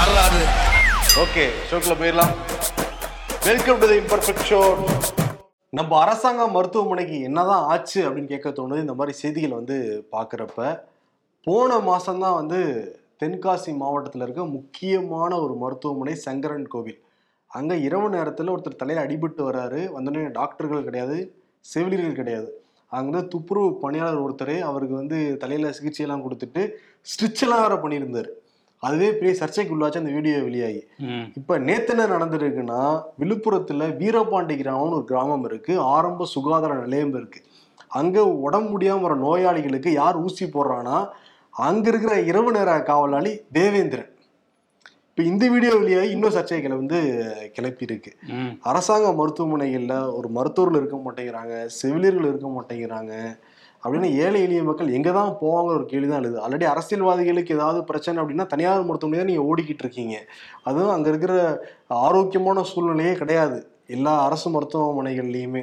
வரலாறு ஓகே ஷோக்கில் போயிடலாம். Welcome to the imperfect show நம்ம அரசாங்க மருத்துவமனைக்கு என்னதான் ஆச்சு அப்படின்னு கேட்க தோணுது. இந்த மாதிரி செய்திகள் வந்து பார்க்குறப்ப போன மாதம்தான் வந்து தென்காசி மாவட்டத்தில் இருக்க முக்கியமான ஒரு மருத்துவமனை சங்கரன் கோவில். அங்கே இரவு நேரத்தில் ஒருத்தர் தலையில் அடிபட்டு வராரு. வந்தோடனே டாக்டர்கள் கிடையாது செவிலியர்கள் கிடையாது. அங்கே வந்து துப்புரவு பணியாளர் ஒருத்தர் அவருக்கு வந்து தலையில் சிகிச்சையெல்லாம் கொடுத்துட்டு ஸ்டிச்செல்லாம் வேறு பண்ணியிருந்தார். அதுவே பெரிய சர்ச்சைக்கு உள்ளாச்சு அந்த வீடியோ வெளியாகி. இப்ப நேத்து என்ன நடந்திருக்குன்னா விழுப்புரத்துல வீரபாண்டி கிராமம்னு ஒரு கிராமம் இருக்கு ஆரம்ப சுகாதார நிலையம் இருக்கு. அங்க உடம்பு முடியாம வர நோயாளிகளுக்கு யார் ஊசி போடுறான்னா அங்க இருக்கிற இரவு நேர காவலாளி தேவேந்திரன். இப்ப இந்த வீடியோ வழியாக இன்னும் சர்ச்சைகளை வந்து கிளப்பி இருக்கு. அரசாங்க மருத்துவமனைகள்ல ஒரு மருத்துவர்கள் இருக்க மாட்டேங்கிறாங்க செவிலியர்கள் இருக்க மாட்டேங்கிறாங்க. அப்படின்னு ஏழை எளிய மக்கள் எங்கே தான் போவாங்க ஒரு கேள்வி தான் எழுது. ஆல்ரெடி அரசியல்வாதிகளுக்கு ஏதாவது பிரச்சனை அப்படின்னா தனியார் மருத்துவமனை தான் நீங்கள் ஓடிக்கிட்டு இருக்கீங்க. அதுவும் அங்கே இருக்கிற ஆரோக்கியமான சூழ்நிலையே கிடையாது. எல்லா அரசு மருத்துவமனைகள்லையுமே.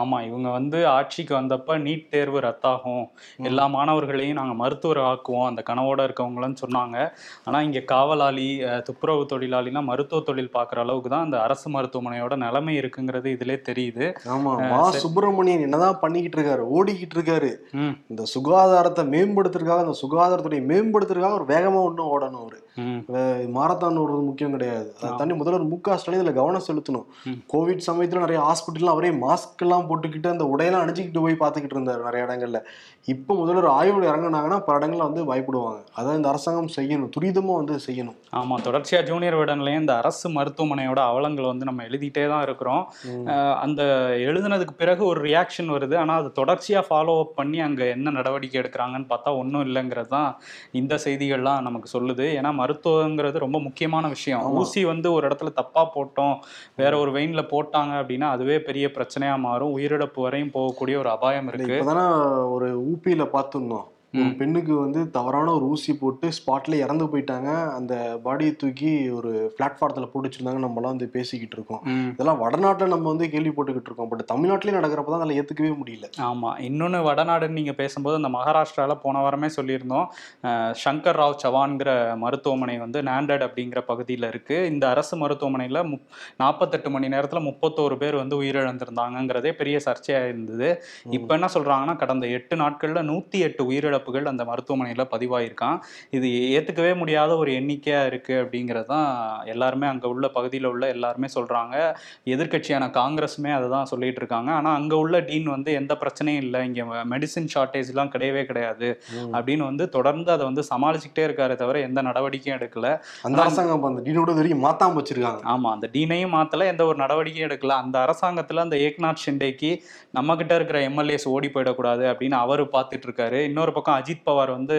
ஆமா. இவங்க வந்து ஆட்சிக்கு வந்தப்ப நீட் தேர்வு ரத்தாகும். எல்லா மாணவர்களையும் நாங்க மருத்துவர் ஆக்குவோம். அந்த கனவோட இருக்கவங்களன்னு சொன்னாங்க. ஆனா இங்க காவலாளி துப்புரவு தொழிலாளிலாம் மருத்துவ தொழில் பார்க்குற அளவுக்கு தான் அந்த அரசு மருத்துவமனையோட நிலைமை இருக்குங்கிறது இதுலயே தெரியுது. ஆமா. மா சுப்பிரமணியன் என்னதான் பண்ணிக்கிட்டு இருக்காரு ஓடிக்கிட்டு இருக்காரு. இந்த சுகாதாரத்தை மேம்படுத்துறதுக்காக அந்த சுகாதாரத்துடைய மேம்படுத்துறதுக்காக ஒரு வேகமா ஒன்றும் ஓடணும் அவரு. மாரத்தான் ஓடுறது முக்கியம் கிடையாது. அதை தாண்டி முதல்வர் மு க ஸ்டாலின் இதுல கவனம் செலுத்தணும். கோவிட் சமயத்துல நிறைய ஹாஸ்பிட்டல் அவரே மாஸ்க் எல்லாம் போட்டுக்கிட்டு அந்த உடையெல்லாம் அணிஞ்சுக்கிட்டு போய் பார்த்துக்கிட்டு இருந்தார் நிறைய இடங்கள்ல. இப்போ முதல்வர் ஆய்வுல இறங்குனாங்கன்னா பல இடங்கள்ல வந்து பயப்படுவாங்க. அதான் இந்த அரசாங்கம் செய்யணும் துரிதமா வந்து செய்யணும். ஆமா தொடர்ச்சியா ஜூனியர் விடன்லயும் இந்த அரசு மருத்துவமனையோட அவலங்களை வந்து நம்ம எழுதிட்டே தான் இருக்கிறோம். அந்த எழுதுனதுக்கு பிறகு ஒரு ரியாக்ஷன் வருது. ஆனா அது தொடர்ச்சியா ஃபாலோ அப் பண்ணி அங்க என்ன நடவடிக்கை எடுக்கிறாங்கன்னு பார்த்தா ஒன்றும் இல்லைங்கிறது தான் இந்த செய்திகள்லாம் நமக்கு சொல்லுது. ஏன்னா மருத்துவங்கிறது ரொம்ப முக்கியமான விஷயம். ஊசி வந்து ஒரு இடத்துல தப்பா போட்டோம் வேற ஒரு வெயின்ல போட்டாங்க அப்படின்னா அதுவே பெரிய பிரச்சனையா மாறும் உயிரிழப்பு வரையும் போகக்கூடிய ஒரு அபாயம் இருக்கு. ஒரு ஊபியில பார்த்துருந்தோம். ஒரு பெண்ணுக்கு வந்து தவறான ஒரு ஊசி போட்டு ஸ்பாட்ல இறந்து போயிட்டாங்க. அந்த பாடியை தூக்கி ஒரு பிளாட்ஃபாரத்தில் போட்டு வச்சிருந்தாங்க நம்மலாம் வந்து பேசிக்கிட்டு இருக்கோம். இதெல்லாம் வடநாட்டில் நம்ம வந்து கேள்விப்பட்டுக்கிட்டு இருக்கோம். பட் தமிழ்நாட்டிலே நடக்கிறப்ப தான் அதில் ஏற்றுக்கவே முடியல. ஆமா. இன்னொன்னு வடநாடுன்னு நீங்க பேசும்போது அந்த மகாராஷ்டிரால போன வாரமே சொல்லியிருந்தோம். சங்கர் ராவ் சவான்கிற மருத்துவமனை வந்து நாண்டட் அப்படிங்கிற பகுதியில் இருக்கு. இந்த அரசு மருத்துவமனையில முப் நாற்பத்தெட்டு மணி நேரத்துல முப்பத்தோரு பேர் வந்து உயிரிழந்திருந்தாங்கங்கிறதே பெரிய சர்ச்சையா இருந்தது. இப்போ என்ன சொல்றாங்கன்னா கடந்த எட்டு நாட்கள்ல நூத்தி எட்டு உயிரிழப்புகள் அந்த மருத்துவமனையில பதிவாயிருக்கான். இது ஏத்துக்கவே முடியாத ஒரு எண்ணிக்கையா இருக்கு அப்படிங்கிறது தான் எல்லாருமே அங்க உள்ள பகுதியில் உள்ள எல்லாருமே சொல்றாங்க. எதிர்க்கட்சியான காங்கிரஸுமே அதை தான் சொல்லிட்டு இருக்காங்க. ஆனா அங்க உள்ள டீன் வந்து எந்த பிரச்சனையும் இல்லை. இங்க மெடிசின் ஷார்ட்டேஜ்லாம் கிடையவே கிடையாது. அப்படின்னு வந்து தொடர்ந்து அதை வந்து சமாளிச்சுக்கிட்டே இருக்காரே தவிர எந்த நடவடிக்கையும் எடுக்கல. அந்த அரசாங்கம் அந்த டீனோட வரைக்கும் மாத்தாம வச்சிருக்காங்க. ஆமா அந்த டீனையும் மாத்தல. எந்த ஒரு நடவடிக்கையும் எடுக்கல. அந்த அரசாங்கத்துல அந்த ஏக்நாத் ஷிண்டேக்கு நம்ம கிட்ட இருக்கிற எம்எல்ஏஸ் ஓடி போயிடக்கூடாது அப்படின்னு அவர் பார்த்துட்டு இருக்காரு. இன்னொரு பக்கம் பக்கம் அஜித் பவார் வந்து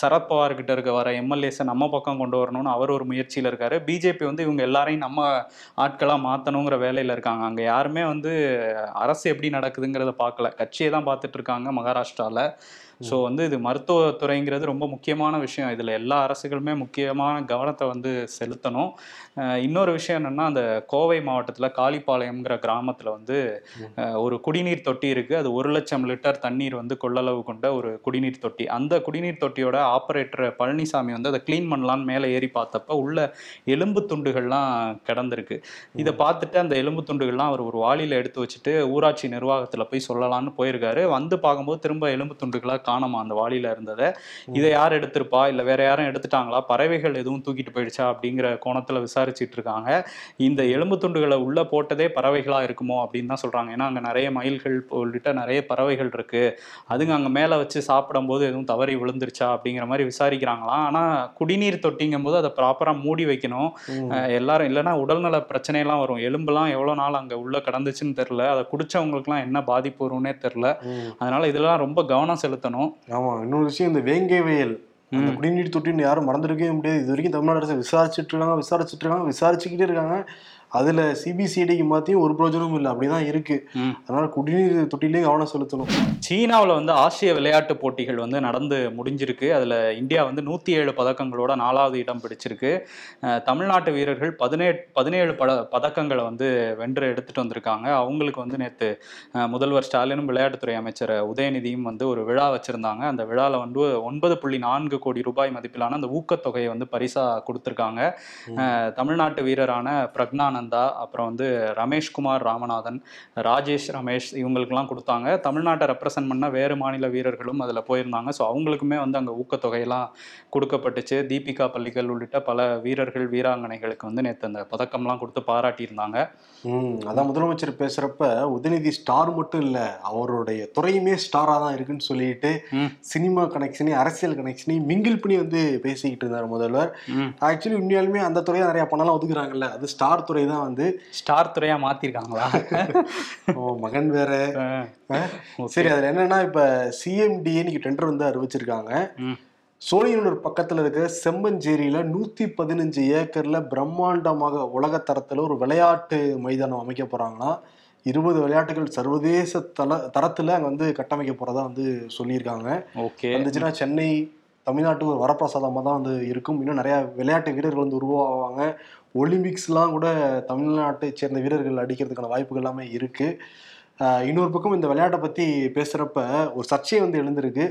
சரத் பவார் கிட்ட இருக்க வர எம்எல்ஏஸை நம்ம பக்கம் கொண்டு வரணும்னு அவர் ஒரு முயற்சியில் இருக்காரு. பிஜேபி வந்து இவங்க எல்லாரையும் நம்ம ஆட்களாக மாற்றணுங்கிற வேலையில் இருக்காங்க. அங்கே யாருமே வந்து அரசு எப்படி நடக்குதுங்கிறத பார்க்கல. கட்சியை தான் பார்த்துட்டு இருக்காங்க மகாராஷ்டிராவில் ஸோ வந்து இது மருத்துவத்துறைங்கிறது ரொம்ப முக்கியமான விஷயம். இதில் எல்லா அரசுகளுமே முக்கியமான கவனத்தை வந்து செலுத்தணும். இன்னொரு விஷயம் என்னன்னா அந்த கோவை மாவட்டத்தில் காளிப்பாளையம்ங்கிற கிராமத்தில் வந்து ஒரு குடிநீர் தொட்டி இருக்குது அது ஒரு லட்சம் லிட்டர் தண்ணீர் வந்து கொள்ளளவு கொண்ட ஒரு குடிநீர் தொட்டி. அந்த குடிநீர் தொட்டியோட ஆப்ரேட்டர் பழனிசாமி வந்து அதை க்ளீன் பண்ணலான்னு மேலே ஏறி பார்த்தப்ப உள்ள எலும்பு துண்டுகள்லாம் கிடந்திருக்கு. இதை பார்த்துட்டு அந்த எலும்பு துண்டுகள்லாம் அவர் ஒரு வாளியில் எடுத்து வச்சுட்டு ஊராட்சி நிர்வாகத்தில் போய் சொல்லலாம்னு போயிருக்காரு. வந்து பார்க்கும்போது திரும்ப எலும்பு துண்டுகளாக காணாமா அந்த வாளியில் இருந்ததை. இதை யார் எடுத்திருப்பா? இல்லை வேற யாரும் எடுத்துட்டாங்களா? பறவைகள் எதுவும் தூக்கிட்டு போயிடுச்சா? அப்படிங்கிற கோணத்தில் விசாரிச்சுட்டு இருக்காங்க இந்த எலும்பு துண்டுகளை உள்ள போட்டதே பறவைகளா இருக்குமோ அப்படின்னு தான் சொல்றாங்க. ஏன்னா அங்கே நிறைய மயில்கள் உள்ளிட்ட நிறைய பறவைகள் இருக்கு. அதுங்க அங்கே மேலே வச்சு சாப்பிடும்போது எதுவும் தவறி விழுந்துருச்சா அப்படிங்கிற மாதிரி விசாரிக்கிறாங்களாம். ஆனால் குடிநீர் தொட்டிங்கும் போது அதை ப்ராப்பராக மூடி வைக்கணும். எல்லாரும் இல்லைன்னா உடல்நல பிரச்சனையெல்லாம் வரும். எலும்புலாம் எவ்வளோ நாள் அங்கே உள்ள கடந்துச்சுன்னு தெரில. அதை குடிச்சவங்களுக்குலாம் என்ன பாதிப்பு வரும்னே தெரில. அதனால இதெல்லாம் ரொம்ப கவனம் செலுத்தணும். ஆமா இன்னொரு விஷயம் இந்த வேங்கை வயல் அந்த குடிநீர் தொட்டின்னு யாரும் மறந்துருக்கவே முடியாது. இது வரைக்கும் தமிழ்நாடு அரசு விசாரிச்சுட்டு இருக்காங்க விசாரிச்சுட்டு இருக்காங்க விசாரிச்சுக்கிட்டே இருக்காங்க. அதுல சிபிசிஐடிக்கு மாத்தியும் ஒரு பிரோஜனமும் இல்லை. அப்படிதான் இருக்கு. அதனால குடிநீர் தொட்டிலே கவனம் செலுத்தணும். சீனாவில் வந்து ஆசிய விளையாட்டு போட்டிகள் வந்து நடந்து முடிஞ்சிருக்கு. அதில் இந்தியா வந்து நூற்றி ஏழு பதக்கங்களோட நாலாவது இடம் பிடிச்சிருக்கு. தமிழ்நாட்டு வீரர்கள் பதினேழு பதினேழு பத பதக்கங்களை வந்து வென்று எடுத்துட்டு வந்திருக்காங்க. அவங்களுக்கு வந்து நேற்று முதல்வர் ஸ்டாலினும் விளையாட்டுத்துறை அமைச்சர் உதயநிதியும் வந்து ஒரு விழா வச்சுருந்தாங்க. அந்த விழாவில் வந்து ஒன்பது புள்ளி நான்கு கோடி ரூபாய் மதிப்பிலான அந்த ஊக்கத்தொகையை வந்து பரிசாக கொடுத்துருக்காங்க. தமிழ்நாட்டு வீரரான பிரக்னானந்தா அப்புறம் வந்து ரமேஷ்குமார் ராமநாதன் ராஜேஷ் ரமேஷ் இவங்களுக்கெல்லாம் கொடுத்தாங்க. தமிழ்நாட்டை ரெப்ரசன்ட் பண்ண வேறு மாநில வீரர்களும் அதில் போயிருந்தாங்க. ஸோ அவங்களுக்குமே வந்து அங்கே ஊக்கத்தொகையெல்லாம் கொடுக்கப்பட்டுச்சு. தீபிகா பள்ளிகள் உள்ளிட்ட பல வீரர்கள் வீராங்கனைகளுக்கு வந்து நேற்று அந்த பதக்கம்லாம் கொடுத்து பாராட்டியிருந்தாங்க. அதான் முதலமைச்சர் பேசுறப்ப உதயநிதி ஸ்டார் மட்டும் இல்ல அவருடைய துறையுமே ஸ்டாரா தான் இருக்குன்னு சொல்லிட்டு. சினிமா கனெக்ஷனையும் அரசியல் கனெக்ஷனையும் மிங்கிள் பண்ணி வந்து பேசிக்கிட்டு இருந்தார் முதல்வர். ஆக்சுவலி உண்மையாலுமே அந்த துறையா நிறைய பணம்லாம் ஒதுக்குறாங்கல்ல அது ஸ்டார் துறை தான். வந்து ஸ்டார் துறையாக மாற்றிருக்காங்களா அவன் மகன் வேற. சரி அதுல என்னன்னா இப்ப சிஎம்டிஏ இன்னைக்கு டெண்டர் வந்து அறிவிச்சிருக்காங்க. சோழியனூர் பக்கத்துல இருக்க செம்மஞ்சேரியில நூத்தி பதினஞ்சு ஏக்கர்ல பிரம்மாண்டமாக உலக தரத்துல ஒரு விளையாட்டு மைதானம் அமைக்க போறாங்களாம். இருபது விளையாட்டுகள் சர்வதேச தல தரத்துல அங்க வந்து கட்டமைக்க போறதா வந்து சொல்லியிருக்காங்க. ஓகே. வந்துச்சுன்னா சென்னை தமிழ்நாட்டுக்கு ஒரு வரப்பிரசாதமா தான் வந்து இருக்கும். இன்னும் நிறைய விளையாட்டு வீரர்கள் வந்து உருவாவாங்க. ஒலிம்பிக்ஸ்லாம் கூட தமிழ்நாட்டை சேர்ந்த வீரர்கள் அடிக்கிறதுக்கான வாய்ப்புகள் எல்லாமே இருக்கு. ஆஹ் இன்னொரு பக்கம் இந்த விளையாட்டை பத்தி பேசுறப்ப ஒரு சர்ச்சை வந்து எழுந்திருக்கு.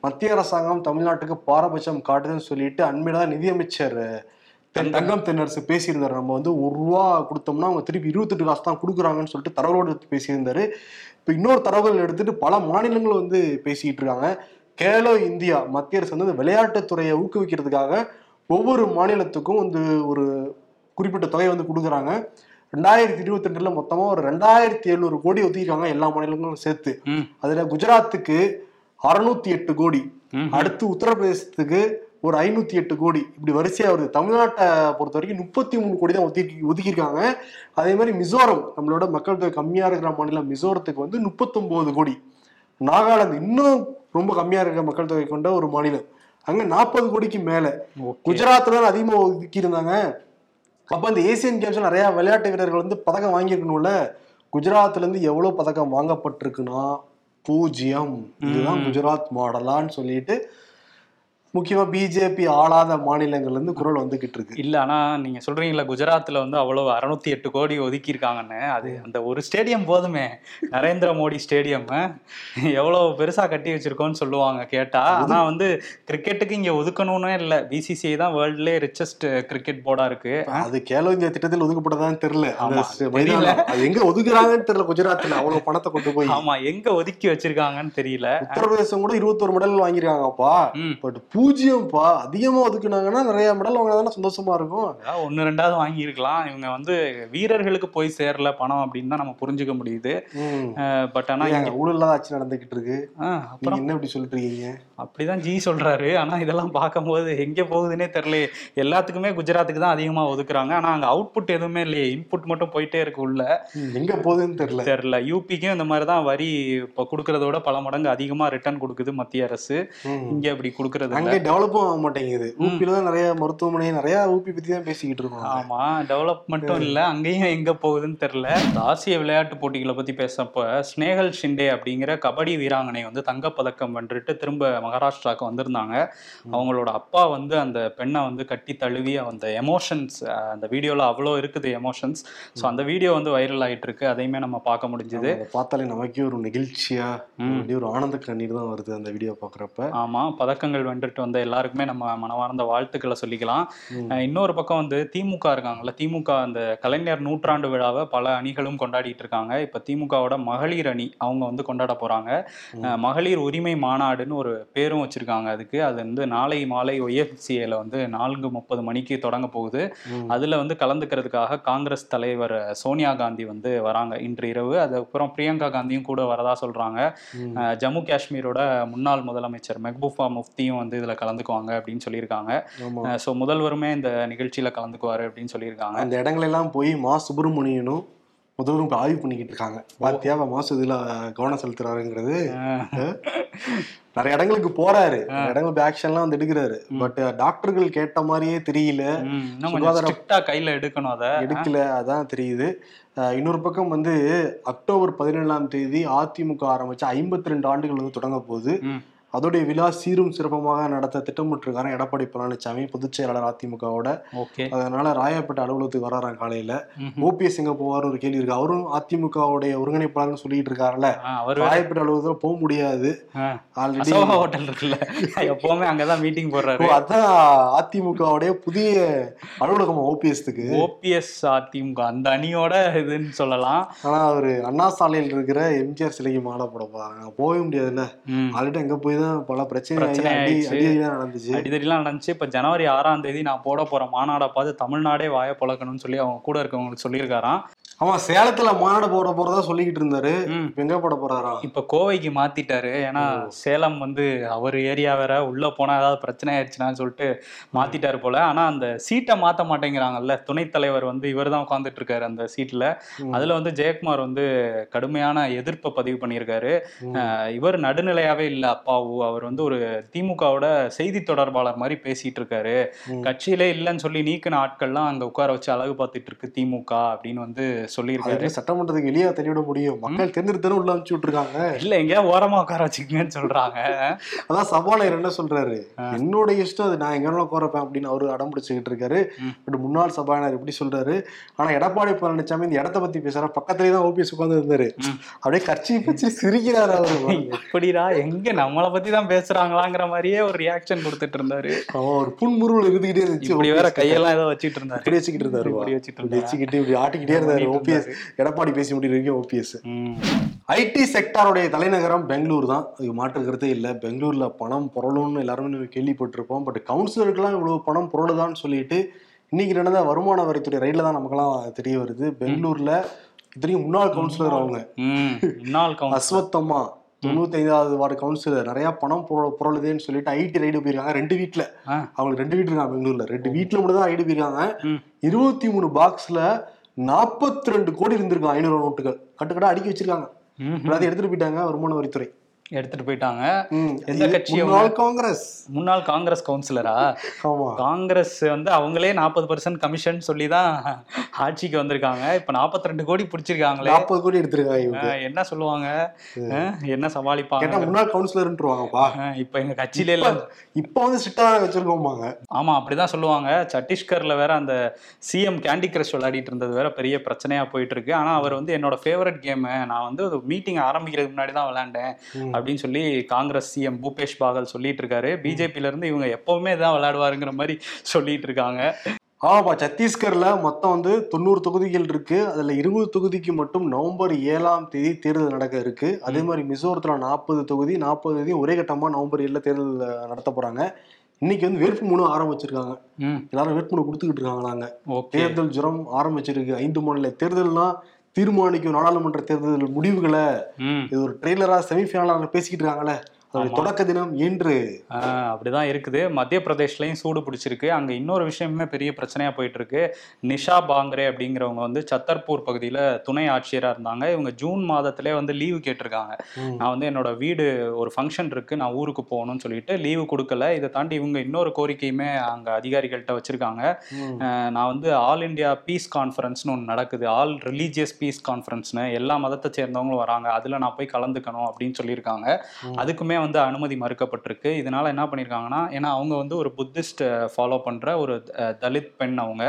மத்திய அரசாங்கம் தமிழ்நாட்டுக்கு பாரபட்சம் காட்டுதுன்னு சொல்லிட்டு அண்மையில தான் நிதியமைச்சர் தென் தங்கம் தென்னரசு பேசியிருந்தாரு. நம்ம வந்து ஒரு ரூபா கொடுத்தோம்னா அவங்க திருப்பி இருபத்தெட்டு காசு தான் கொடுக்குறாங்கன்னு சொல்லிட்டு தரவோடு எடுத்து பேசியிருந்தாரு. இப்போ இன்னொரு தரவுகள் எடுத்துட்டு பல மாநிலங்கள் வந்து பேசிக்கிட்டு இருக்காங்க. கேலோ இந்தியா மத்திய அரசு வந்து விளையாட்டுத்துறையை ஊக்குவிக்கிறதுக்காக ஒவ்வொரு மாநிலத்துக்கும் வந்து ஒரு குறிப்பிட்ட தொகை வந்து கொடுக்குறாங்க. ரெண்டாயிரத்தி இருபத்தி ரெண்டுல மொத்தமா ஒரு ரெண்டாயிரத்தி எழுநூறு கோடி ஒதுக்கிருக்காங்க எல்லா மாநிலங்களும் சேர்த்து. அதுல குஜராத்துக்கு அறுநூத்தி எட்டு கோடி. அடுத்து உத்தரப்பிரதேசத்துக்கு ஒரு ஐநூத்தி எட்டு கோடி. இப்படி வரிசையா வருது. தமிழ்நாட்டை பொறுத்த வரைக்கும் முப்பத்தி மூணு கோடி தான் ஒதுக்கி ஒதுக்கியிருக்காங்க. அதே மாதிரி மிசோரம் நம்மளோட மக்கள் தொகை கம்மியா இருக்கிற மாநிலம் மிசோரத்துக்கு வந்து முப்பத்தொன்பது கோடி. நாகாலாந்து இன்னும் ரொம்ப கம்மியா இருக்கிற மக்கள் தொகை கொண்ட ஒரு மாநிலம். அங்க நாற்பது கோடிக்கு மேல. குஜராத்ல தான் அதிகமா ஒதுக்கி இருந்தாங்க அப்ப இந்த ஏசியன் கேம்ஸ்ல நிறைய விளையாட்டு வீரர்கள் வந்து பதக்கம் வாங்கியிருக்கணும்ல. குஜராத்ல இருந்து எவ்வளவு பதக்கம் வாங்கப்பட்டிருக்குன்னா பூஜ்ஜியம் இதுதான் குஜராத் மாடலான்னு சொல்லிட்டு முக்கியமா பிஜேபி ஆளாத மாநிலங்கள்ல இருந்து குரல் வந்துகிட்டு இருக்கு. இல்ல ஆனா நீங்க சொல்றீங்களா குஜராத்ல வந்து அவ்வளவு அறுநூத்தி எட்டு கோடி ஒதுக்கி இருக்காங்கன்னு அது அந்த ஒரு ஸ்டேடியம் போதுமே. நரேந்திர மோடி ஸ்டேடியம். எவ்வளவு பெருசா கட்டி வச்சிருக்கோம்னு சொல்லுவாங்க கேட்டா. ஆனா வந்து கிரிக்கெட்டுக்கு இங்க ஒதுக்கணும்னே இல்ல. பிசிசிஐ தான் வேர்ல்ட்லயே ரிச்சஸ்ட் கிரிக்கெட் போர்டா இருக்கு. அது கேலோ இந்தியா திட்டத்தில் ஒதுக்கப்பட்டதான்னு தெரியல. எங்க ஒதுக்குறாங்கன்னு தெரியல குஜராத்ல. அவ்வளவு பணத்தை கொண்டு போய். ஆமா எங்க ஒதுக்கி வச்சிருக்காங்கன்னு தெரியல. உத்தரப்பிரதேசம் கூட இருபத்தொரு மெடல் வாங்கியிருக்காங்கப்பா. ம். பட் பூஜ்ஜியம்பா அதிகமா ஒதுக்குனாங்கன்னா நிறைய மெடல் வாங்கினா சந்தோஷமா இருக்கும். ஒன்னு ரெண்டாவது வாங்கியிருக்கலாம். இவங்க வந்து வீரர்களுக்கு போய் சேரல பணம் அப்படின்னு தான் நம்ம புரிஞ்சுக்க முடியுது. பட் ஆனா இங்க ஊழல் இல்லாத ஆட்சி நடந்துகிட்டு இருக்கு. அப்புறம்? என்ன இப்படி சொல்லிட்டு இருக்கீங்க அப்படிதான் ஜி சொல்றாரு. ஆனா இதெல்லாம் பார்க்கும்போது எங்க போகுதுன்னே தெரியல எல்லாத்துக்குமே குஜராத்துக்கு தான் அதிகமா ஒதுக்குறாங்க. ஆனா அங்க அவுட்புட் எதுவுமே இல்லையே. இன்புட் மட்டும் போயிட்டே இருக்கு உள்ள. எங்க போகுதுன்னு தெரியல. தெரியல. யூபிக்கும் இந்த மாதிரி தான் வரி இப்போ கொடுக்கறத விட பல மடங்கு அதிகமா ரிட்டர்ன் கொடுக்குது மத்திய அரசு. இங்க அப்படி கொடுக்கறது அங்கே டெவலப்பும் ஆக மாட்டேங்குது. ஊப்பில தான் நிறைய மருத்துவமனை நிறைய ஊப்பி பத்தி தான் பேசிக்கிட்டு இருக்கோம். ஆமா டெவலப்மெண்ட்டும் இல்ல. அங்கேயும் எங்க போகுதுன்னு தெரியல. ஆசிய விளையாட்டு போட்டிகளை பத்தி பேசப்ப ஸ்னேகல் ஷிண்டே அப்படிங்கிற கபடி வீராங்கனை வந்து தங்கப்பதக்கம் வென்றுட்டு திரும்ப மகாராஷ்டிராவுக்கு வந்திருந்தாங்க. அவங்களோட அப்பா வந்து அந்த பெண்ணை வந்து கட்டி தழுவி அந்த எமோஷன்ஸ் அந்த வீடியோல அவ்வளோ இருக்குது எமோஷன்ஸ் ஸோ அந்த வீடியோ வந்து வைரல் ஆயிட்டு இருக்கு அதையுமே நம்ம பார்க்க முடிஞ்சுது. பார்த்தாலே நமக்கே ஒரு நெகிழ்ச்சியா அப்படியே ஒரு ஆனந்த கண்ணீர் தான் வருது அந்த வீடியோ பாக்குறப்ப ஆமா பதக்கங்கள் வென்றுட்டு வந்த எல்லாருக்குமே நம்ம மனமார்ந்த வாழ்த்துக்களை சொல்லிக்கலாம். இன்னொரு பக்கம் வந்து திமுக இருக்காங்கல்ல திமுக அந்த கலைஞர் நூற்றாண்டு விழாவை பல அணிகளும் கொண்டாடிட்டு இருக்காங்க. இப்ப திமுகவோட மகளிர் அணி அவங்க வந்து கொண்டாட போறாங்க. அஹ் மகளிர் உரிமை மாநாடுன்னு ஒரு பேரும் வச்சிருக்காங்க அதுக்கு. அது வந்து நாளை மாலை ஒய்எஃப்சிஏல வந்து நான்கு முப்பது மணிக்கு தொடங்க போகுது. அதுல வந்து கலந்துக்கிறதுக்காக காங்கிரஸ் தலைவர் சோனியா காந்தி வந்து வராங்க இன்று இரவு. அதுக்கப்புறம் பிரியங்கா காந்தியும் கூட வரதா. அஹ் ஜம்மு காஷ்மீரோட முன்னாள் முதலமைச்சர் மெஹ்பூபா முஃப்தியும் வந்து இதுல கலந்துக்குவாங்க அப்படின்னு சொல்லியிருக்காங்க. ஸோ முதல்வருமே இந்த நிகழ்ச்சியில கலந்துக்குவாரு அப்படின்னு சொல்லியிருக்காங்க. அந்த இடங்களெல்லாம் போய் மா சுப்பிரமணியனும் முதல்வரும் ஆய்வு பண்ணிக்கிட்டு இருக்காங்க. பாத்தியா மாசம் இதுல கவனம் செலுத்துறாருங்கிறது நிறைய இடங்களுக்கு போறாரு. இடங்களுக்கு ஆக்ஷன்லாம் வந்து எடுக்கிறாரு. பட் டாக்டர்கள் கேட்ட மாதிரியே தெரியல. கையில எடுக்கணும் அதை. எடுக்கல அதான் தெரியுது. இன்னொரு பக்கம் வந்து அக்டோபர் பதினேழாம் தேதி அதிமுக ஆரம்பிச்சு ஐம்பத்தி ரெண்டு ஆண்டுகள் வந்து தொடங்க போகுது. அதோடைய விழா சீரும் சிறப்பமாக நடத்த திட்டமிட்டிருக்காரு எடப்பாடி பழனிசாமி பொதுச் செயலாளர் அதிமுகவோட அதனால ராயப்பேட்டை அலுவலகத்துக்கு வராறாம் காலையில. ஓபிஎஸ் எங்க போவார் ஒரு கேள்வி இருக்கு. அவரும் அதிமுகவுடைய ஒருங்கிணைப்பாளர்னு சொல்லிட்டு இருக்காருல்ல. அவர் ராயப்பேட்டை அலுவலகத்துல போக முடியாது. ஆல்ரெடி ஹோட்டல் இருக்குல்ல. எப்பவுமே அங்கதான் மீட்டிங் போடுறாரு. அதான் அதிமுகவுடைய புதிய அலுவலகம் ஓபிஎஸ்க்கு. ஓபிஎஸ் அதிமுக அந்த அணியோட இதுன்னு சொல்லலாம். ஆனா அவரு அண்ணா சாலையில் இருக்கிற எம்ஜிஆர் சிலைக்கு மாலை போட போறாங்க. போகவே முடியாதுல்ல. ஆல்ரெடி அங்க போய் தான் பல பிரச்சனை அடிதடிலாம் நடந்துச்சு. இப்ப ஜனவரி ஆறாம் தேதி நான் போட போற மாநாடை பார்த்து தமிழ்நாடே வாய பொழக்கணும்னு சொல்லி அவங்க கூட இருக்கவங்களுக்கு சொல்லியிருக்காராம். ஆமா சேலத்துல மாநாடு போட போறதா சொல்லிக்கிட்டு இருந்தாரு. எங்க போட போறாராம் இப்ப கோவைக்கு மாத்திட்டாரு. ஏன்னா சேலம் வந்து அவர் ஏரியா வேற உள்ள போனா ஏதாவது பிரச்சனை ஆயிடுச்சுனான்னு சொல்லிட்டு மாத்திட்டாரு போல. ஆனா அந்த சீட்டை மாத்த மாட்டேங்கிறாங்கல்ல துணைத் தலைவர் வந்து இவர் தான் உட்காந்துட்டு இருக்காரு அந்த சீட்ல. அதுல வந்து ஜெயக்குமார் வந்து கடுமையான எதிர்ப்பை பதிவு பண்ணியிருக்காரு. இவர் நடுநிலையாவே இல்ல அப்பாவு. அவர் வந்து ஒரு திமுகவோட செய்தி தொடர்பாளர் மாதிரி பேசிட்டு இருக்காரு. கட்சியிலே இல்லைன்னு சொல்லி நீக்கின ஆட்கள்லாம் அங்க உட்கார வச்சு அழகு பார்த்துட்டு இருக்கு திமுக அப்படின்னு வந்து சொல்லியிருக்காரு. சட்டமன்றத்துக்கு வெளியே தெளிவிட முடியும். மக்கள் தேர்ந்தெடுத்தாலும் உள்ள அனுப்பிச்சு விட்டுருக்காங்க. இல்ல எங்கேயா ஓரமா உட்கார வச்சுக்கங்கன்னு சொல்றாங்க. அதான் சபாநாயகர் என்ன சொல்றாரு? என்னோட இஷ்டம் அது. நான் எங்க கோரப்பேன் அப்படின்னு அவரு அடம் பிடிச்சுக்கிட்டு இருக்காரு. பட் முன்னாள் சபாநாயகர் இப்படி சொல்றாரு. ஆனா எடப்பாடி பழனிசாமி இந்த இடத்த பத்தி பேசுற. பக்கத்துலயே தான் ஓபிஎஸ் உட்கார்ந்து இருந்தாரு. அப்படியே கட்சி பிடிச்சி சிரிக்கிறாரு அவரு. எப்படிடா? எங்க நம்மளை பத்தி தான் பேசுறாங்களாங்கிற மாதிரியே ஒரு ரியாக்ஷன் கொடுத்துட்டு இருந்தாரு. ஒரு புன்முருவல் இருந்துகிட்டே இருந்துச்சு இப்படி வேற. கையெல்லாம் ஏதோ வச்சுட்டு இருந்தாரு. இப்படி வச்சுக்கிட்டு இருந்தாரு. இப்படி வச்சுட்டு இப்படி இருந்தாரு. வச்சுக்கிட்டு இப்படி ஆட்டிக்கிட்டே இருந்தாரு. ஓபிஎஸ் எடப்பாடி பேசி முடிவு வரைக்கும் ஓபிஎஸ். ஐடி செக்டாருடைய தலைநகரம் பெங்களூர் தான். அது மாற்று கருத்தே இல்லை. பெங்களூர்ல பணம் புரளும்னு எல்லாருமே கேள்விப்பட்டிருப்போம். பட் கவுன்சிலருக்கெல்லாம் இவ்வளவு பணம் புரளுதான்னு சொல்லிட்டு இன்னைக்கு நடந்த வருமான வரித்துறை ரைட்ல தான் நமக்கெல்லாம் தெரிய வருது. பெங்களூர்ல இத்தனையும் முன்னாள் கவுன்சிலர் அவங்க. அஸ்வத்தம்மா தொண்ணூத்தி ஐந்தாவது வார்டு கவுன்சிலர் நிறைய பணம் புர- புரளுதேன்னு சொல்லிட்டு ஐடி ரைடு போயிருக்காங்க. ரெண்டு வீட்ல. அவங்களுக்கு ரெண்டு வீட்டு இருக்காங்க பெங்களூர்ல. ரெண்டு வீட்டுல மட்டும் தான் ரைடு போயிருக்காங்க. இருபத்தி மூணு பாக்ஸ்ல நாற்பத்தி ரெண்டு கோடி இருந்திருக்கும் ஐநூறு நோட்டுகள். கட்டுக்கட்டா அடுக்கி வச்சிருக்காங்க. எல்லாத்தையும் எடுத்துட்டு போயிட்டாங்க வருமான வரித்துறை. எடுத்துட்டு போயிட்டாங்க. எந்த கட்சி காங்கிரஸ். முன்னாள் காங்கிரஸ் கவுன்சிலரா? காங்கிரஸ் வந்து அவங்களே நாற்பது பர்சன்ட் கமிஷன் சொல்லி தான் ஆட்சிக்கு வந்திருக்காங்க. இப்ப 42 ரெண்டு கோடி பிடிச்சிருக்காங்களே. நாற்பது கோடி எடுத்திருக்காங்க என்ன சொல்லுவாங்க? என்ன சமாளிப்பாங்க? முன்னாள் கவுன்சிலர்ன்றுவாங்கப்பா. இப்ப எங்க கட்சியில இல்ல. இப்ப வந்து ஸ்ட்ரிக்டா வச்சிருக்கோமாங்க ஆமா அப்படிதான் சொல்லுவாங்க. சத்தீஸ்கர்ல வேற அந்த சிஎம் கேண்டி கிரஷ் விளையாடிட்டு இருந்தது வேற பெரிய பிரச்சனையா போயிட்டு இருக்கு. ஆனா அவர் வந்து என்னோட ஃபேவரட் கேம் நான் வந்து மீட்டிங் ஆரம்பிக்கிறதுக்கு முன்னாடி தான் விளையாண்டேன். அப்படின்னு சொல்லி காங்கிரஸ் சிஎம் பூபேஷ் பாகல் சொல்லிட்டு இருக்காரு. பிஜேபில இருந்து இவங்க எப்பவுமே தான் விளையாடுவாருங்கிற மாதிரி சொல்லிட்டு இருக்காங்க. ஆமாப்பா சத்தீஸ்கர்ல மொத்தம் வந்து தொண்ணூறு தொகுதிகள் இருக்கு. அதுல இருபது தொகுதிக்கு மட்டும் நவம்பர் ஏழாம் தேதி தேர்தல் நடக்க இருக்கு. அதே மாதிரி மிசோரத்துல நாற்பது தொகுதி நாற்பது தொகுதி ஒரே கட்டமா நவம்பர் ஏழுல தேர்தல் நடத்த போறாங்க. இன்னைக்கு வந்து வேட்புமனு ஆரம்பிச்சிருக்காங்க. எல்லாரும் வேட்புமனு கொடுத்துக்கிட்டு இருக்காங்க நாங்க ஓகே. தேர்தல் ஜுரம் ஆரம்பிச்சிருக்கு. ஐந்து மாநில தேர்தல்னா தீர்மானிக்கும் நாடாளுமன்ற தேர்தல் முடிவுகளை இது ஒரு ட்ரெய்லரா செமிஃபைனலா பேசிக்கிட்டு இருக்காங்களே. தொடக்க தினம் ஆஹ் அப்படிதான் இருக்குது. மத்திய பிரதேஷ்லயும் சூடு பிடிச்சிருக்கு. அங்க இன்னொரு விஷயமே பெரிய பிரச்சனையா போயிட்டு இருக்கு நிஷா பாங்கரே அப்படிங்கிறவங்க வந்து சத்தர்பூர் பகுதியில துணை ஆட்சியரா இருந்தாங்க. இவங்க ஜூன் மாதத்திலே வந்து லீவு கேட்டிருக்காங்க. நான் வந்து என்னோட வீடு ஒரு ஃபங்க்ஷன் இருக்கு. நான் ஊருக்கு போகணும்னு சொல்லிட்டு லீவு கொடுக்கல. இதை தாண்டி இவங்க இன்னொரு கோரிக்கையுமே அங்க அதிகாரிகள்கிட்ட வச்சிருக்காங்க. நான் வந்து ஆல் இந்தியா பீஸ் கான்ஃபரன்ஸ்னு ஒன்று நடக்குது. ஆல் ரிலீஜியஸ் பீஸ் கான்ஃபரன்ஸ்னு. எல்லா மதத்தை சேர்ந்தவங்களும் வராங்க. அதில் நான் போய் கலந்துக்கணும் அப்படின்னு சொல்லியிருக்காங்க. அதுக்குமே வந்து அனுமதி மறுக்கப்பட்டிருக்கு. இதனால என்ன பண்ணியிருக்காங்கன்னா ஏன்னா அவங்க வந்து ஒரு புத்திஸ்ட் ஃபாலோ பண்ற ஒரு தலித் பெண் அவங்க.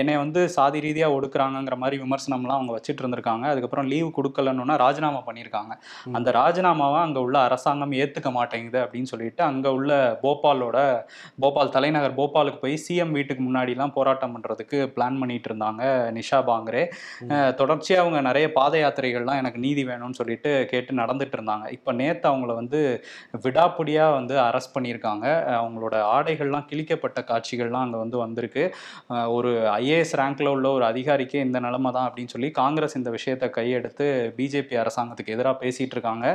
என்னை வந்து சாதி ரீதியாக ஒடுக்குறாங்கங்கிற மாதிரி விமர்சனம்லாம் அவங்க வச்சுட்டு இருந்திருக்காங்க. அதுக்கப்புறம் லீவு கொடுக்கலன்னா ராஜினாமா பண்ணியிருக்காங்க. அந்த ராஜினாமாவை அங்கே உள்ள அரசாங்கம் ஏற்றுக்க மாட்டேங்குது அப்படின்னு சொல்லிட்டு அங்கே உள்ள போபாலோட போபால் தலைநகர் போபாலுக்கு போய் சிஎம் வீட்டுக்கு முன்னாடிலாம் போராட்டம் பண்ணுறதுக்கு பிளான் பண்ணிட்டு இருந்தாங்க நிஷா பாங்கரே. அஹ், தொடர்ச்சியா அவங்க நிறைய பாத யாத்திரைகள்லாம் எனக்கு நீதி வேணும்னு சொல்லிட்டு கேட்டு நடந்துட்டு இருந்தாங்க. இப்போ நேத்து அவங்கள வந்து விடாப்பிடியா வந்து அரெஸ்ட் பண்ணியிருக்காங்க. அவங்களோட ஆடைகள்லாம் கிழிக்கப்பட்ட காட்சிகள்லாம் அங்கே வந்து வந்திருக்கு. ஒரு ஐஏஎஸ் ரேங்க்ல உள்ள ஒரு அதிகாரிக்கே இந்த நிலைமை தான் அப்படின்னு சொல்லி காங்கிரஸ் இந்த விஷயத்தை கையெடுத்து பிஜேபி அரசாங்கத்துக்கு எதிராக பேசிட்டு இருக்காங்க.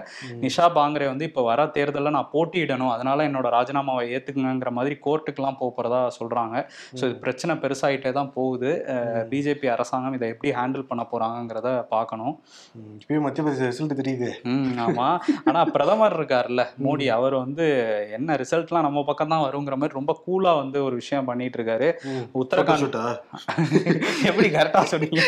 நிஷா பாங்கரே வந்து இப்போ வர தேர்தலில் நான் போட்டியிடணும். அதனால என்னோட ராஜினாமாவை ஏத்துக்குங்கிற மாதிரி கோர்ட்டுக்கெல்லாம் போக போறதா சொல்றாங்க. ஸோ இது பிரச்சனை பெருசாயிட்டே தான் போகுது. பிஜேபி அரசாங்கம் இதை எப்படி ஹேண்டில் பண்ண போறாங்கங்கிறத பார்க்கணும். ம், இப்பயே மத்திய பிரதேச ரிசல்ட் தெரியுது. ம் ஆமா. ஆனா பிரதமர் இருக்கார்ல மோடி அவர் வந்து என்ன ரிசல்ட்லாம் நம்ம பக்கம் தான் வருங்கிற மாதிரி ரொம்ப கூலா வந்து ஒரு விஷயம் பண்ணிட்டு இருக்காரு உத்தரகாண்ட் எப்படி கரெக்டா சொன்னீங்க?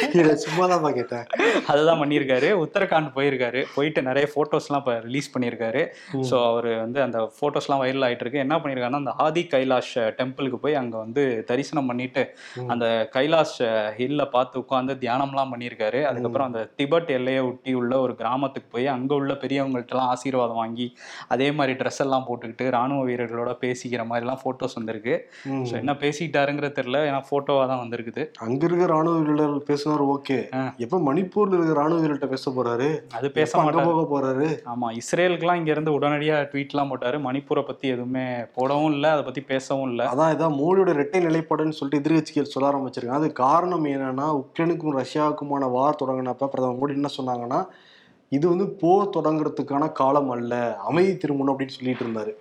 சும்மா தான் கேட்டேன். அதுதான் பண்ணியிருக்காரு. உத்தரகாண்ட் போயிருக்காரு. போயிட்டு நிறைய ஃபோட்டோஸ்லாம் இப்போ ரிலீஸ் பண்ணியிருக்காரு. ஸோ அவர் வந்து அந்த ஃபோட்டோஸ்லாம் வைரல் ஆயிட்டு இருக்கு என்ன பண்ணியிருக்காருன்னா அந்த ஆதி கைலாஷ் டெம்பிளுக்கு போய் அங்கே வந்து தரிசனம் பண்ணிட்டு. அந்த கைலாஷ் ஹில்ல பார்த்து உட்காந்து தியானம்லாம் பண்ணியிருக்காரு. அதுக்கப்புறம் அந்த திபெத் எல்லையை ஒட்டி உள்ள ஒரு கிராமத்துக்கு போய் அங்கே உள்ள பெரியவங்கள்ட்டலாம் ஆசீர்வாதம் வாங்கி அதே மாதிரி ட்ரெஸ் எல்லாம் போட்டுக்கிட்டு ராணுவ வீரர்களோட பேசிக்கிற மாதிரிலாம் ஃபோட்டோஸ் வந்திருக்கு. ஸோ என்ன பேசிக்கிட்டாருங்கிற தெரியல. ஏன்னா ஃபோட்டோவாக தான் வந்திருக்குது. அங்க இருக்க ராணுவ வீரர்கள் பேசுனாரு ஓகே. எப்ப மணிப்பூர்ல இருக்க ராணுவ வீரர்கிட்ட பேச போறாரு? அது பேச போக போறாரு? ஆமா இஸ்ரேலுக்குலாம் இங்க இருந்து உடனடியா ட்வீட்லாம் போட்டாரு. மணிப்பூரை பத்தி எதுவுமே போடவும் இல்லை அதை பத்தி பேசவும் இல்லை. அதான் இதான் மோடியோட இரட்டை நிலைப்பாடுன்னு சொல்லிட்டு எதிர்கட்சிகள் சொல்ல ஆரம்பிச்சிருக்காங்க. அது காரணம் என்னன்னா உக்ரைனுக்கும் ரஷ்யாவுக்குமான வார் தொடங்கினப்ப பிரதமர் மோடி என்ன சொன்னாங்கன்னா இது வந்து போர் தொடங்குறதுக்கான காலம் அல்ல அமைதி திரும்பணும் அப்படின்னு சொல்லிட்டு இருந்தாரு.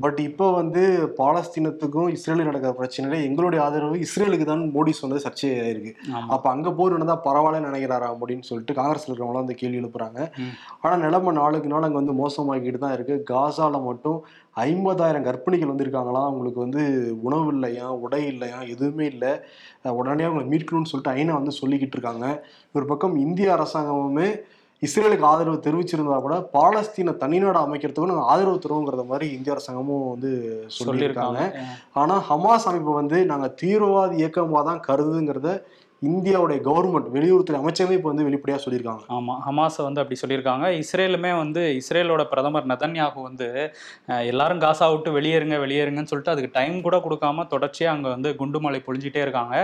பட் இப்போ வந்து பாலஸ்தீனத்துக்கும் இஸ்ரேலுக்கு நடக்கிற பிரச்சனையில எங்களுடைய ஆதரவு இஸ்ரேலுக்கு தான் மோடி சொன்னது சர்ச்சையாயிருக்கு. அப்ப அங்க போர் நடந்தா பரவாயில்ல நினைக்கிறாரா அப்படின்னு சொல்லிட்டு காங்கிரஸ்ல இருக்கிறவங்களாம் அந்த கேள்வி எழுப்புறாங்க. ம். ஆனா நிலைமை நாளுக்கு நாள் அங்க வந்து மோசமாகிட்டு தான் இருக்கு. காசால மட்டும் ஐம்பதாயிரம் கர்ப்பிணிகள் வந்திருக்காங்களாம் அவங்களுக்கு வந்து உணவு இல்லையா? உடை இல்லையா? எதுவுமே இல்லை. உடனே அவங்களை மீட்கணும்னு சொல்லிட்டு ஐநா வந்து சொல்லிக்கிட்டு இருக்காங்க. ஒரு பக்கம் இந்திய அரசாங்கமுமே இஸ்ரேலுக்கு ஆதரவு தெரிவிச்சிருந்தா கூட பாலஸ்தீன தனிநாடு அமைக்கிறதுக்கு நாங்கள் ஆதரவு தருவோங்கிறத மாதிரி இந்திய அரசாங்கமும் வந்து சொல்லியிருக்காங்க. சொல்லியிருக்காங்க. ஆனா ஹமாஸ் அமைப்பு வந்து நாங்க தீவிரவாத இயக்கமா தான் கருதுங்கிறத இந்தியாவுடைய கவர்மெண்ட் வெளியுறவுத்துறை அமைச்சரே இப்போ வந்து வெளிப்படையா சொல்லியிருக்காங்க. ஆமா ஹமாஸை வந்து அப்படி சொல்லியிருக்காங்க. இஸ்ரேலுமே வந்து இஸ்ரேலோட பிரதமர் நதன்யாகு வந்து எல்லாரும் காசா விட்டு வெளியேறுங்க வெளியேறுங்கன்னு சொல்லிட்டு அதுக்கு டைம் கூட கொடுக்காம தொடர்ச்சியா அங்க வந்து குண்டுமலை பொழிஞ்சிட்டே இருக்காங்க.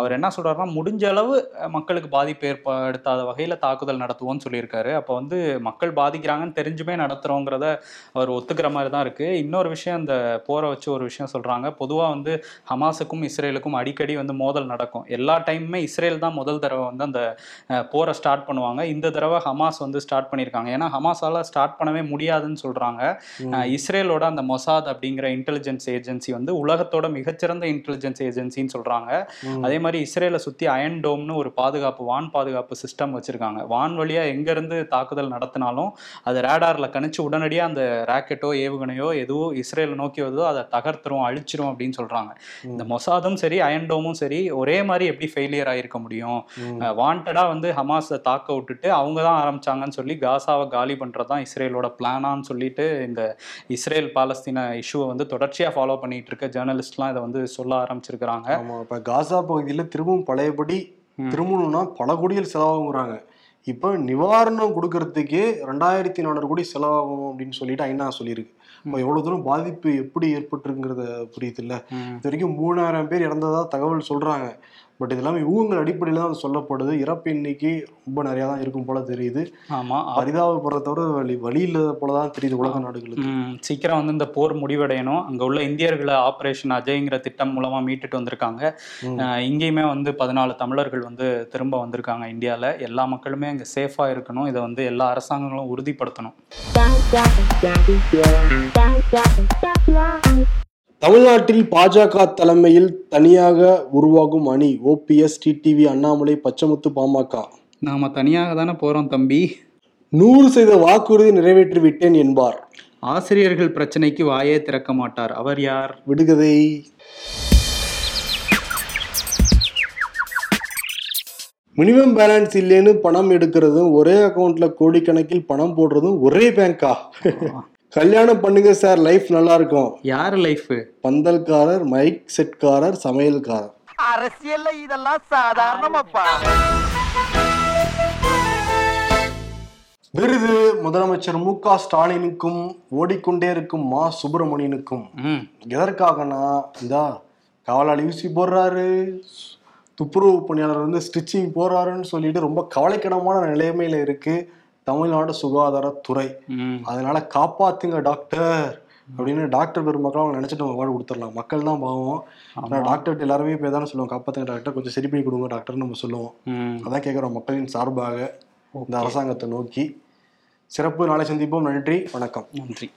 அவர் என்ன சொல்றாருன்னா முடிஞ்ச அளவு மக்களுக்கு பாதிப்பு ஏற்படுத்தாத வகையில தாக்குதல் நடத்துவோம்னு சொல்லியிருக்காரு. அப்போ வந்து மக்கள் பாதிக்கிறாங்கன்னு தெரிஞ்சுமே நடத்துறோங்கிறத அவர் ஒத்துக்கிற மாதிரி தான் இருக்கு. இன்னொரு விஷயம் இந்த போரை வச்சு ஒரு விஷயம் சொல்றாங்க. பொதுவா வந்து ஹமாஸுக்கும் இஸ்ரேலுக்கும் அடிக்கடி வந்து மோதல் நடக்கும். எல்லா டைமுமே இஸ்ரேல் தான் முதல் தடவை வந்து அந்த போரை ஸ்டார்ட் பண்ணுவாங்க. இந்த தடவை ஹமாஸ் வந்து ஸ்டார்ட் பண்ணியிருக்காங்க. ஏன்னா ஹமாஸால ஸ்டார்ட் பண்ணவே முடியாதுன்னு சொல்றாங்க. அஹ், இஸ்ரேலோட அந்த மொசாத் அப்படிங்கிற இன்டெலிஜென்ஸ் ஏஜென்சி வந்து உலகத்தோட மிகச்சிறந்த இன்டெலிஜென்ஸ் ஏஜென்சின்னு சொல்றாங்க. ம். அதே மாதிரி இஸ்ரேலை சுத்தி அயன் டோம்னு ஒரு பாதுகாப்பு வான் பாதுகாப்பு சிஸ்டம் வச்சிருக்காங்க. வான் வழியா எங்க இருந்து தாக்குதல் நடத்தினாலும் அது ரேடார்ல கணிச்சு உடனடியா அந்த ராக்கெட்டோ ஏவுகணையோ எதுவோ இஸ்ரேலை நோக்கி வருதோ அதை தகர்த்துரும் அழிச்சிரும் அப்படின்னு சொல்றாங்க. இந்த மொசாதும் சரி அயன் டோமும் சரி ஒரே மாதிரி எப்படி ஃபெயிலியர் ஆயிருக்க முடியும். வாண்டடா வந்து ஹமாஸை தாக்க விட்டுட்டு அவங்க தான் ஆரம்பிச்சாங்கன்னு சொல்லி காசாவை காலி பண்றது தான் இஸ்ரேலோட பிளானான்னு சொல்லிட்டு இந்த இஸ்ரேல் பாலஸ்தீன இஷ்யூவை வந்து தொடர்ச்சியா ஃபாலோ பண்ணிட்டு இருக்க ஜேர்னலிஸ்ட்லாம் இதை வந்து சொல்ல ஆரம்பிச்சிருக்கிறாங்க. இப்ப காசா பகுதியில திரும்பவும் பழையபடி. திரும்பணும்னா பல கோடிகள் செலவாகுங்கிறாங்க இப்போ நிவாரணம் கொடுக்கறதுக்கே ரெண்டாயிரத்தி நானூறு கோடி செலவாகும் அப்படின்னு சொல்லிட்டு ஐநா சொல்லியிருக்கு. இப்போ எவ்வளவு தூரம் பாதிப்பு எப்படி ஏற்பட்டிருக்குங்கிறத புரியுது இல்ல. இது வரைக்கும் மூணாயிரம் பேர் இறந்ததா தகவல் சொல்றாங்க. பட் இது எல்லாமே ஊகங்கள் அடிப்படையில் தான் அது சொல்லப்படுது. இறப்பு எண்ணிக்கை ரொம்ப நிறையா தான் இருக்கும் போல தெரியுது. ஆமா. பரிதாபப்படுறத தவிர வழி வழி இல்லாத போல தான் தெரியுது உலக நாடுகளுக்கு. சீக்கிரம் வந்து இந்த போர் முடிவடையணும். அங்க உள்ள இந்தியர்களை ஆபரேஷன் அஜய்ங்கிற திட்டம் மூலமா மீட்டுட்டு வந்திருக்காங்க. இங்கேயுமே வந்து பதினாலு தமிழர்கள் வந்து திரும்ப வந்திருக்காங்க இந்தியால. எல்லா மக்களுமே அங்க சேஃபா இருக்கணும். இதை வந்து எல்லா அரசாங்கங்களும் உறுதிப்படுத்தணும். தமிழ்நாட்டில் பாஜக தலைமையில் தனியாக உருவாகும் அணி ஓபிஎஸ் டிடிவி அண்ணாமலை பச்சமுத்து பாமக. நாம தனியாக தானே போறோம் தம்பி. நூறு சதவீத வாக்குறுதி நிறைவேற்றி விட்டேன் என்பார். ஆசிரியர்கள் பிரச்சனைக்கு வாயே திறக்க மாட்டார். அவர் யார்? விடுகதை. மினிமம் பேலன்ஸ் இல்லைன்னு பணம் எடுக்கிறதும் ஒரே அக்கௌண்ட்ல கோடிக்கணக்கில் பணம் போடுறதும் ஒரே பேங்கா கல்யாணம் பண்ணுங்க சார் லைஃப் நல்லா இருக்கும் யார் லைஃப்? பந்தல்காரர் மைக் செட்காரர் சமையல்காரர். அரசியல்ல இதெல்லாம் சாதாரணமாப்பா. விருது முதலமைச்சர் மு க ஸ்டாலினுக்கும் ஓடிக்கொண்டே இருக்கும் மா சுப்பிரமணியனுக்கும். ம். எதற்காகனா இந்தா காவலாளி ஊசி போடுறாரு துப்புரவு பணியாளர் வந்து ஸ்டிச்சிங் போடுறாருன்னு சொல்லிட்டு ரொம்ப கவலைக்கிடமான நிலைமையில இருக்கு. தமிழ்நாடு சுகாதாரத்துறை. அதனால காப்பாத்துங்க டாக்டர். அப்படின்னு டாக்டர் பெருமக்கள் அவங்க நினைச்சிட்டு அவங்க அவார்டு கொடுத்துடலாம். மக்கள் தான் பாவம். ஆனா டாக்டர் எல்லாருமே போய் தானே சொல்லுவோம் காப்பாத்துங்க டாக்டர். கொஞ்சம் சரி பண்ணி கொடுங்க டாக்டர்னு நம்ம சொல்லுவோம். அதான் கேட்குறோம் மக்களின் சார்பாக. இந்த அரசாங்கத்தை நோக்கி. சிறப்பு. நாளை சந்திப்போம். நன்றி. வணக்கம். நன்றி.